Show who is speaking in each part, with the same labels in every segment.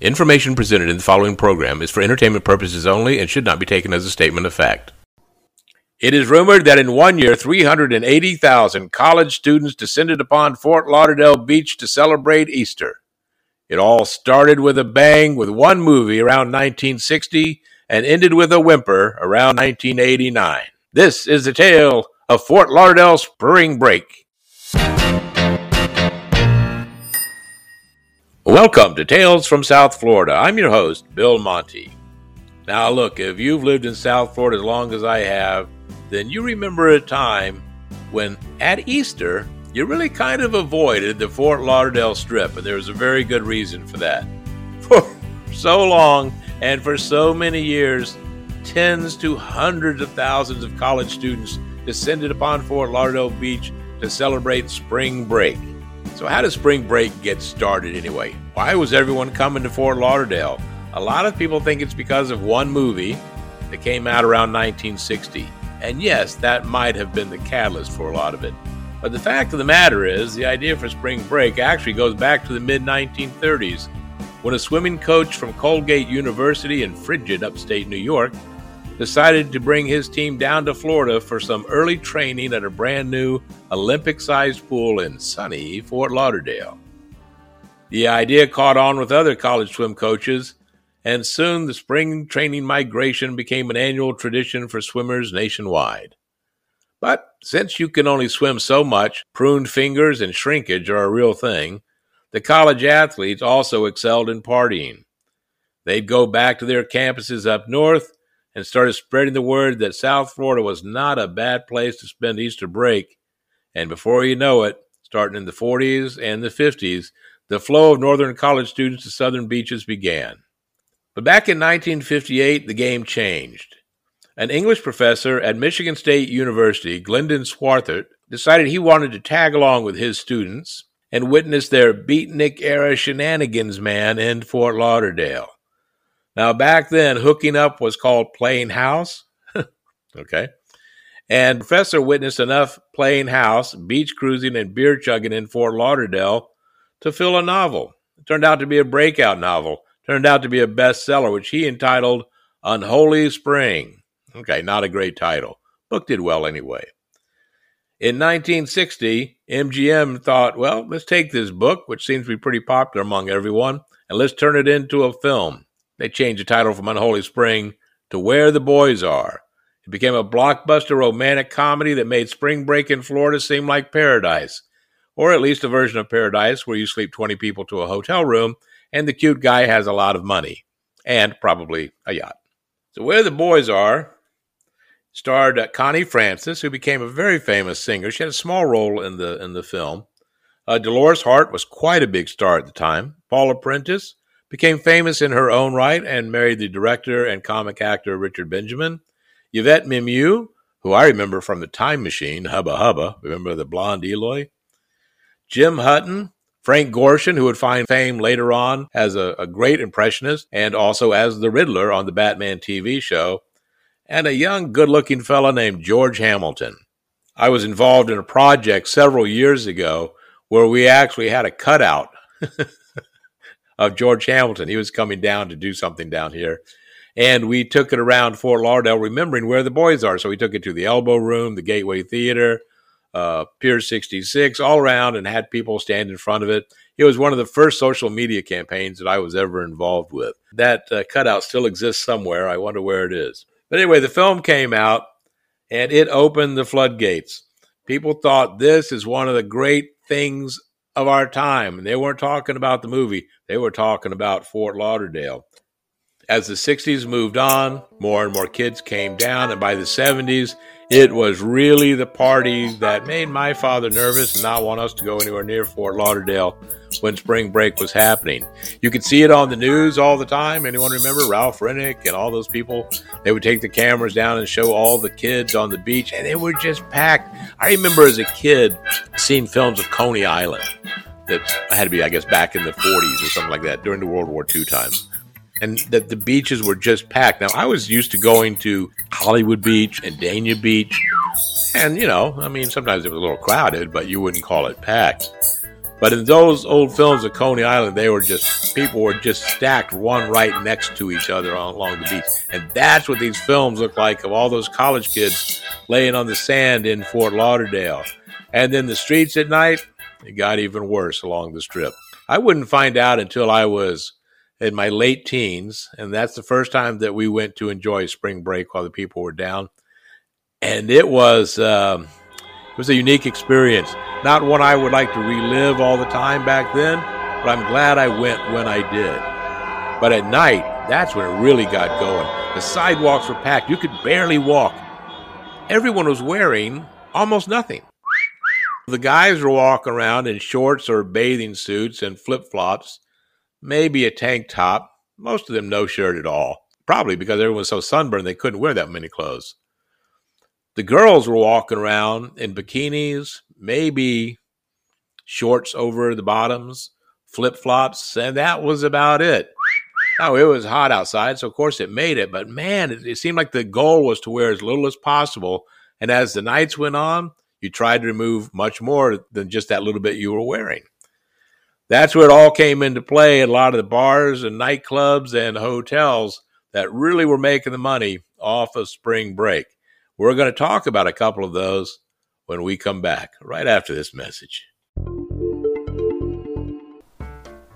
Speaker 1: Information presented in the following program is for entertainment purposes only and should not be taken as a statement of fact. It is rumored that in one year, 380,000 college students descended upon Fort Lauderdale Beach to celebrate Easter. It all started with a bang with one movie around 1960 and ended with a whimper around 1989. This is the tale of Fort Lauderdale Spring Break. Welcome to Tales from South Florida. I'm your host, Bill Monty. Now, look, if you've lived in South Florida as long as I have, then you remember a time when at Easter you really kind of avoided the Fort Lauderdale Strip, and there was a very good reason for that. For so long and for so many years, tens to hundreds of thousands of college students descended upon Fort Lauderdale Beach to celebrate spring break. So, how does spring break get started anyway? Why was everyone coming to Fort Lauderdale? A lot of people think it's because of one movie that came out around 1960. And yes, that might have been the catalyst for a lot of it. But the fact of the matter is, the idea for spring break actually goes back to the mid 1930s when a swimming coach from Colgate University in frigid upstate New York decided to bring his team down to Florida for some early training at a brand new Olympic sized pool in sunny Fort Lauderdale. The idea caught on with other college swim coaches, and soon the spring training migration became an annual tradition for swimmers nationwide. But since you can only swim so much, pruned fingers and shrinkage are a real thing. The college athletes also excelled in partying. They'd go back to their campuses up north and started spreading the word that South Florida was not a bad place to spend Easter break. And before you know it, starting in the 40s and the 50s, the flow of Northern college students to Southern beaches began. But back in 1958, the game changed. An English professor at Michigan State University, Glendon Swarthout, decided he wanted to tag along with his students and witness their beatnik era shenanigans man in Fort Lauderdale. Now, back then, hooking up was called playing house. okay. And Professor witnessed enough playing house, beach cruising, and beer chugging in Fort Lauderdale to fill a novel. It turned out to be a breakout novel, turned out to be a bestseller, which he entitled Unholy Spring. Okay, not a great title. Book did well anyway. In 1960, MGM thought, well, let's take this book, which seems to be pretty popular among everyone, and let's turn it into a film. They changed the title from Unholy Spring to Where the Boys Are. It became a blockbuster romantic comedy that made spring break in Florida seem like paradise, or at least a version of paradise where you sleep 20 people to a hotel room and the cute guy has a lot of money and probably a yacht. So, Where the Boys Are starred Connie Francis, who became a very famous singer. She had a small role in the in the film. Uh, Dolores Hart was quite a big star at the time. Paula Prentiss became famous in her own right and married the director and comic actor Richard Benjamin. Yvette Mimieux, who I remember from the Time Machine, Hubba Hubba, remember the blonde Eloi? Jim Hutton, Frank Gorshin, who would find fame later on as a, a great impressionist and also as the Riddler on the Batman TV show, and a young, good looking fellow named George Hamilton. I was involved in a project several years ago where we actually had a cutout of George Hamilton. He was coming down to do something down here. And we took it around Fort Lauderdale, remembering where the boys are. So we took it to the Elbow Room, the Gateway Theater, uh, Pier 66, all around, and had people stand in front of it. It was one of the first social media campaigns that I was ever involved with. That uh, cutout still exists somewhere. I wonder where it is. But anyway, the film came out and it opened the floodgates. People thought this is one of the great things of our time. And they weren't talking about the movie, they were talking about Fort Lauderdale. As the 60s moved on, more and more kids came down, and by the 70s, it was really the party that made my father nervous and not want us to go anywhere near Fort Lauderdale when spring break was happening. You could see it on the news all the time. Anyone remember Ralph Renick and all those people? They would take the cameras down and show all the kids on the beach, and they were just packed. I remember as a kid seeing films of Coney Island that had to be, I guess, back in the 40s or something like that during the World War II times and that the beaches were just packed. Now, I was used to going to Hollywood Beach and Dania Beach, and you know, I mean, sometimes it was a little crowded, but you wouldn't call it packed. But in those old films of Coney Island, they were just people were just stacked one right next to each other along the beach, and that's what these films look like of all those college kids laying on the sand in Fort Lauderdale. And then the streets at night, it got even worse along the strip. I wouldn't find out until I was in my late teens, and that's the first time that we went to enjoy spring break while the people were down, and it was. Um, it was a unique experience. Not one I would like to relive all the time back then, but I'm glad I went when I did. But at night, that's when it really got going. The sidewalks were packed. You could barely walk. Everyone was wearing almost nothing. The guys were walking around in shorts or bathing suits and flip flops, maybe a tank top, most of them no shirt at all. Probably because everyone was so sunburned they couldn't wear that many clothes. The girls were walking around in bikinis, maybe shorts over the bottoms, flip flops, and that was about it. Now, it was hot outside, so of course it made it, but man, it, it seemed like the goal was to wear as little as possible. And as the nights went on, you tried to remove much more than just that little bit you were wearing. That's where it all came into play a lot of the bars and nightclubs and hotels that really were making the money off of spring break. We're going to talk about a couple of those when we come back, right after this message.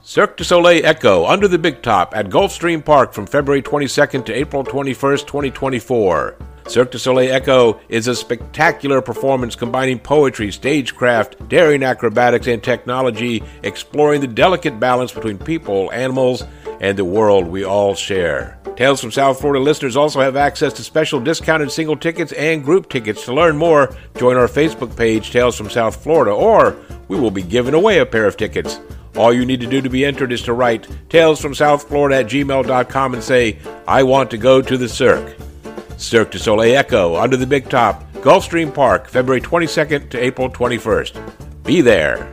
Speaker 1: Cirque du Soleil Echo Under the Big Top at Gulfstream Park from February 22nd to April 21st, 2024. Cirque du Soleil Echo is a spectacular performance combining poetry, stagecraft, daring acrobatics, and technology, exploring the delicate balance between people, animals, and the world we all share. Tales from South Florida listeners also have access to special discounted single tickets and group tickets. To learn more, join our Facebook page, Tales from South Florida, or we will be giving away a pair of tickets. All you need to do to be entered is to write Tales from South Florida at gmail.com and say, I want to go to the Cirque. Cirque du Soleil Echo, Under the Big Top, Gulfstream Park, February 22nd to April 21st. Be there.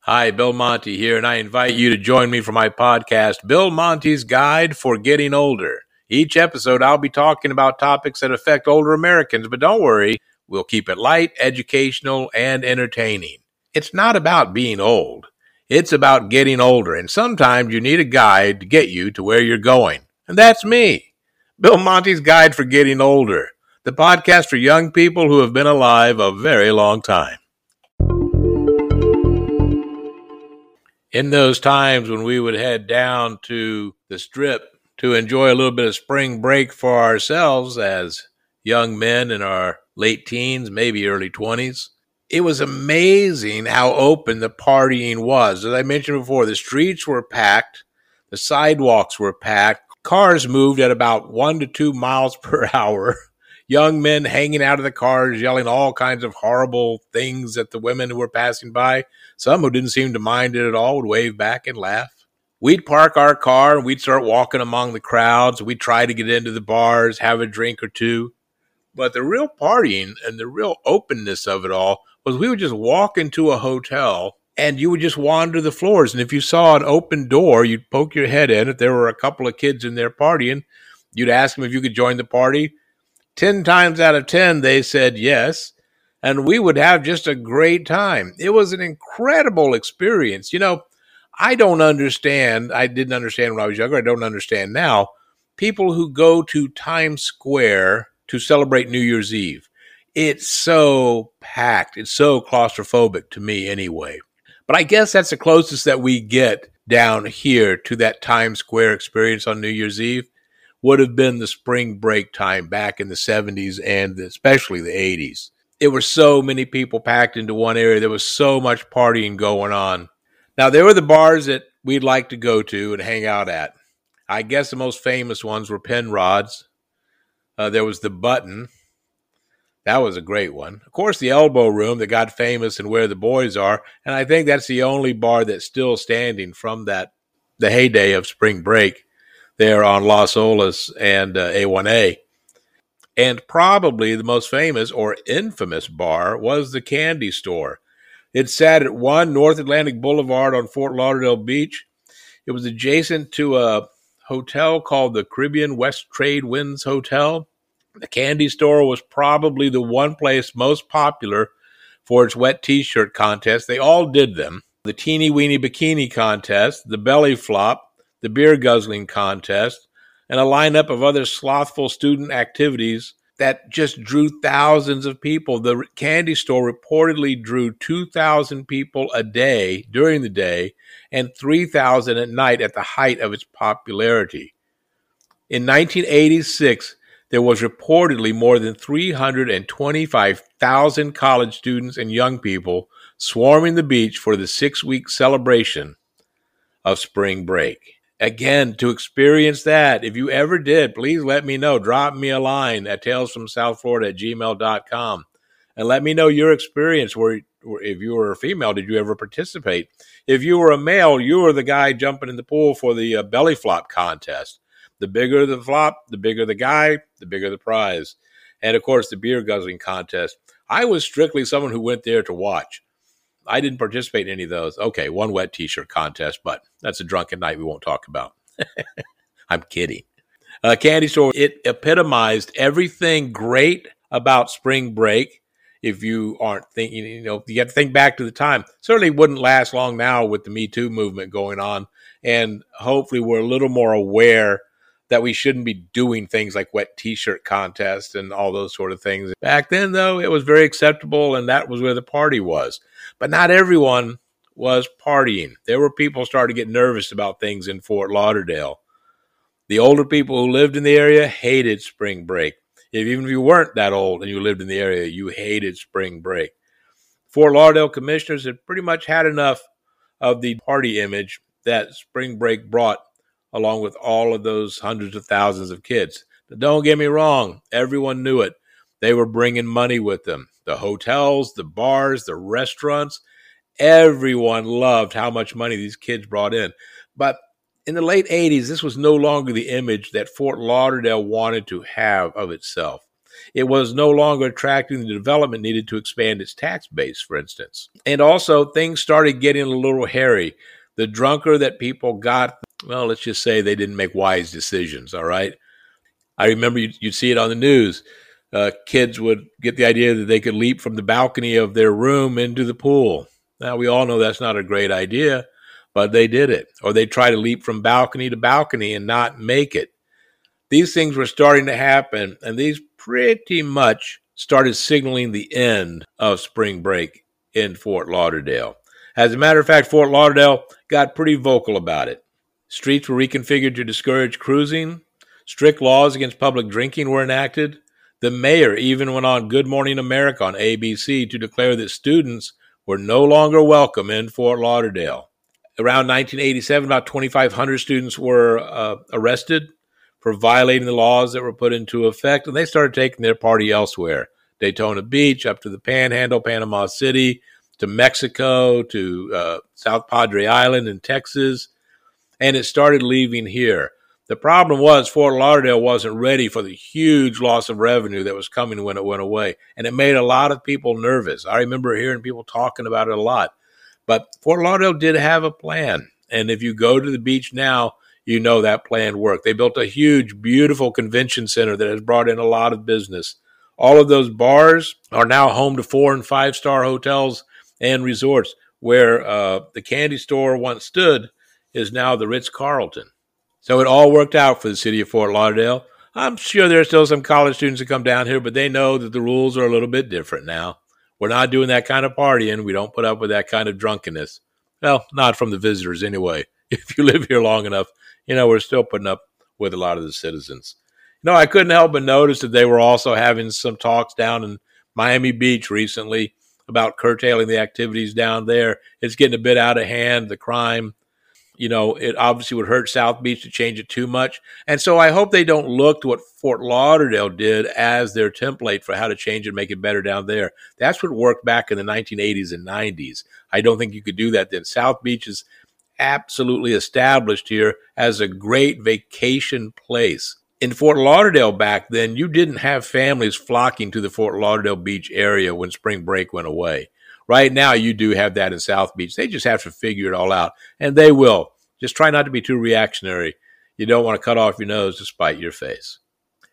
Speaker 1: Hi, Bill Monty here, and I invite you to join me for my podcast, Bill Monty's Guide for Getting Older. Each episode, I'll be talking about topics that affect older Americans, but don't worry, we'll keep it light, educational, and entertaining. It's not about being old, it's about getting older, and sometimes you need a guide to get you to where you're going. And that's me, Bill Monty's Guide for Getting Older, the podcast for young people who have been alive a very long time. in those times when we would head down to the strip to enjoy a little bit of spring break for ourselves as young men in our late teens, maybe early 20s, it was amazing how open the partying was. As I mentioned before, the streets were packed, the sidewalks were packed, cars moved at about one to two miles per hour. Young men hanging out of the cars, yelling all kinds of horrible things at the women who were passing by. Some who didn't seem to mind it at all would wave back and laugh. We'd park our car and we'd start walking among the crowds. We'd try to get into the bars, have a drink or two. But the real partying and the real openness of it all was we would just walk into a hotel and you would just wander the floors. And if you saw an open door, you'd poke your head in. If there were a couple of kids in there partying, you'd ask them if you could join the party. Ten times out of ten, they said yes and we would have just a great time. It was an incredible experience. You know, I don't understand. I didn't understand when I was younger. I don't understand now. People who go to Times Square to celebrate New Year's Eve. It's so packed. It's so claustrophobic to me, anyway. But I guess that's the closest that we get down here to that Times Square experience on New Year's Eve would have been the spring break time back in the 70s and especially the 80s it were so many people packed into one area. There was so much partying going on. Now, there were the bars that we'd like to go to and hang out at. I guess the most famous ones were Penrod's. Uh, there was the Button. That was a great one. Of course, the Elbow Room that got famous and where the boys are. And I think that's the only bar that's still standing from that the heyday of spring break there on Las Olas and uh, A1A. And probably the most famous or infamous bar was the Candy Store. It sat at 1 North Atlantic Boulevard on Fort Lauderdale Beach. It was adjacent to a hotel called the Caribbean West Trade Winds Hotel. The Candy Store was probably the one place most popular for its wet t shirt contest. They all did them the teeny weeny bikini contest, the belly flop, the beer guzzling contest, and a lineup of other slothful student activities that just drew thousands of people. The candy store reportedly drew 2,000 people a day during the day and 3,000 at night at the height of its popularity. In 1986, there was reportedly more than 325,000 college students and young people swarming the beach for the six week celebration of spring break. Again, to experience that, if you ever did, please let me know. Drop me a line at talesfromsouthflorida at gmail.com and let me know your experience where, if you were a female, did you ever participate? If you were a male, you were the guy jumping in the pool for the uh, belly flop contest. The bigger the flop, the bigger the guy, the bigger the prize. And of course, the beer guzzling contest. I was strictly someone who went there to watch. I didn't participate in any of those. Okay, one wet t-shirt contest, but that's a drunken night we won't talk about. I'm kidding. Uh, candy store, it epitomized everything great about spring break. If you aren't thinking, you know, you have to think back to the time. Certainly wouldn't last long now with the Me Too movement going on. And hopefully we're a little more aware that we shouldn't be doing things like wet t-shirt contests and all those sort of things. Back then though, it was very acceptable and that was where the party was. But not everyone was partying. There were people starting to get nervous about things in Fort Lauderdale. The older people who lived in the area hated spring break. If, even if you weren't that old and you lived in the area, you hated spring break. Fort Lauderdale commissioners had pretty much had enough of the party image that spring break brought along with all of those hundreds of thousands of kids. But don't get me wrong, everyone knew it. They were bringing money with them. The hotels, the bars, the restaurants, everyone loved how much money these kids brought in. But in the late 80s, this was no longer the image that Fort Lauderdale wanted to have of itself. It was no longer attracting the development needed to expand its tax base, for instance. And also, things started getting a little hairy. The drunker that people got, well, let's just say they didn't make wise decisions, all right? I remember you'd, you'd see it on the news. Uh, kids would get the idea that they could leap from the balcony of their room into the pool. Now, we all know that's not a great idea, but they did it. Or they try to leap from balcony to balcony and not make it. These things were starting to happen, and these pretty much started signaling the end of spring break in Fort Lauderdale. As a matter of fact, Fort Lauderdale got pretty vocal about it. Streets were reconfigured to discourage cruising. Strict laws against public drinking were enacted. The mayor even went on Good Morning America on ABC to declare that students were no longer welcome in Fort Lauderdale. Around 1987, about 2,500 students were uh, arrested for violating the laws that were put into effect, and they started taking their party elsewhere. Daytona Beach, up to the Panhandle, Panama City, to Mexico, to uh, South Padre Island in Texas and it started leaving here. The problem was Fort Lauderdale wasn't ready for the huge loss of revenue that was coming when it went away. And it made a lot of people nervous. I remember hearing people talking about it a lot. But Fort Lauderdale did have a plan. And if you go to the beach now, you know that plan worked. They built a huge, beautiful convention center that has brought in a lot of business. All of those bars are now home to four and five star hotels and resorts where uh, the candy store once stood is now the Ritz Carlton. So it all worked out for the city of Fort Lauderdale. I'm sure there are still some college students that come down here, but they know that the rules are a little bit different now. We're not doing that kind of partying. We don't put up with that kind of drunkenness. Well, not from the visitors anyway. If you live here long enough, you know, we're still putting up with a lot of the citizens. You know, I couldn't help but notice that they were also having some talks down in Miami Beach recently about curtailing the activities down there. It's getting a bit out of hand, the crime, you know, it obviously would hurt South Beach to change it too much. And so I hope they don't look to what Fort Lauderdale did as their template for how to change it, make it better down there. That's what worked back in the 1980s and 90s. I don't think you could do that then. South Beach is absolutely established here as a great vacation place. In Fort Lauderdale back then, you didn't have families flocking to the Fort Lauderdale beach area when spring break went away. Right now, you do have that in South Beach. They just have to figure it all out, and they will. Just try not to be too reactionary. You don't want to cut off your nose to spite your face.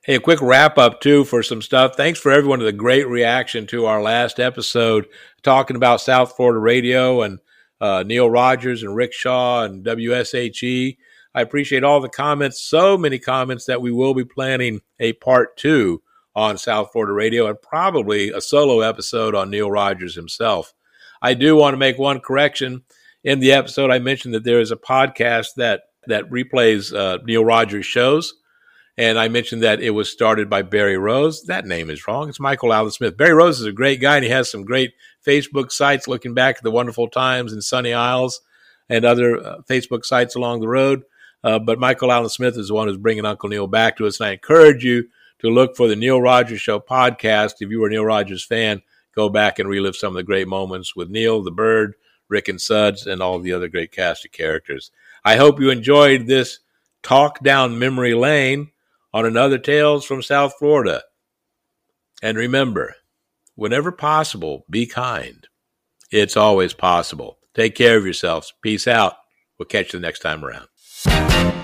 Speaker 1: Hey, a quick wrap up too for some stuff. Thanks for everyone to the great reaction to our last episode talking about South Florida radio and uh, Neil Rogers and Rick Shaw and WSHE. I appreciate all the comments, so many comments that we will be planning a part two on South Florida radio and probably a solo episode on Neil Rogers himself. I do want to make one correction. In the episode, I mentioned that there is a podcast that that replays uh, Neil Rogers shows. And I mentioned that it was started by Barry Rose. That name is wrong. It's Michael Allen Smith. Barry Rose is a great guy, and he has some great Facebook sites looking back at the wonderful times in Sunny Isles and other uh, Facebook sites along the road. Uh, but Michael Allen Smith is the one who's bringing Uncle Neil back to us. And I encourage you to look for the Neil Rogers Show podcast. If you were a Neil Rogers fan, go back and relive some of the great moments with Neil, the bird, Rick and Suds, and all the other great cast of characters. I hope you enjoyed this talk down memory lane on another Tales from South Florida. And remember, whenever possible, be kind. It's always possible. Take care of yourselves. Peace out. We'll catch you the next time around.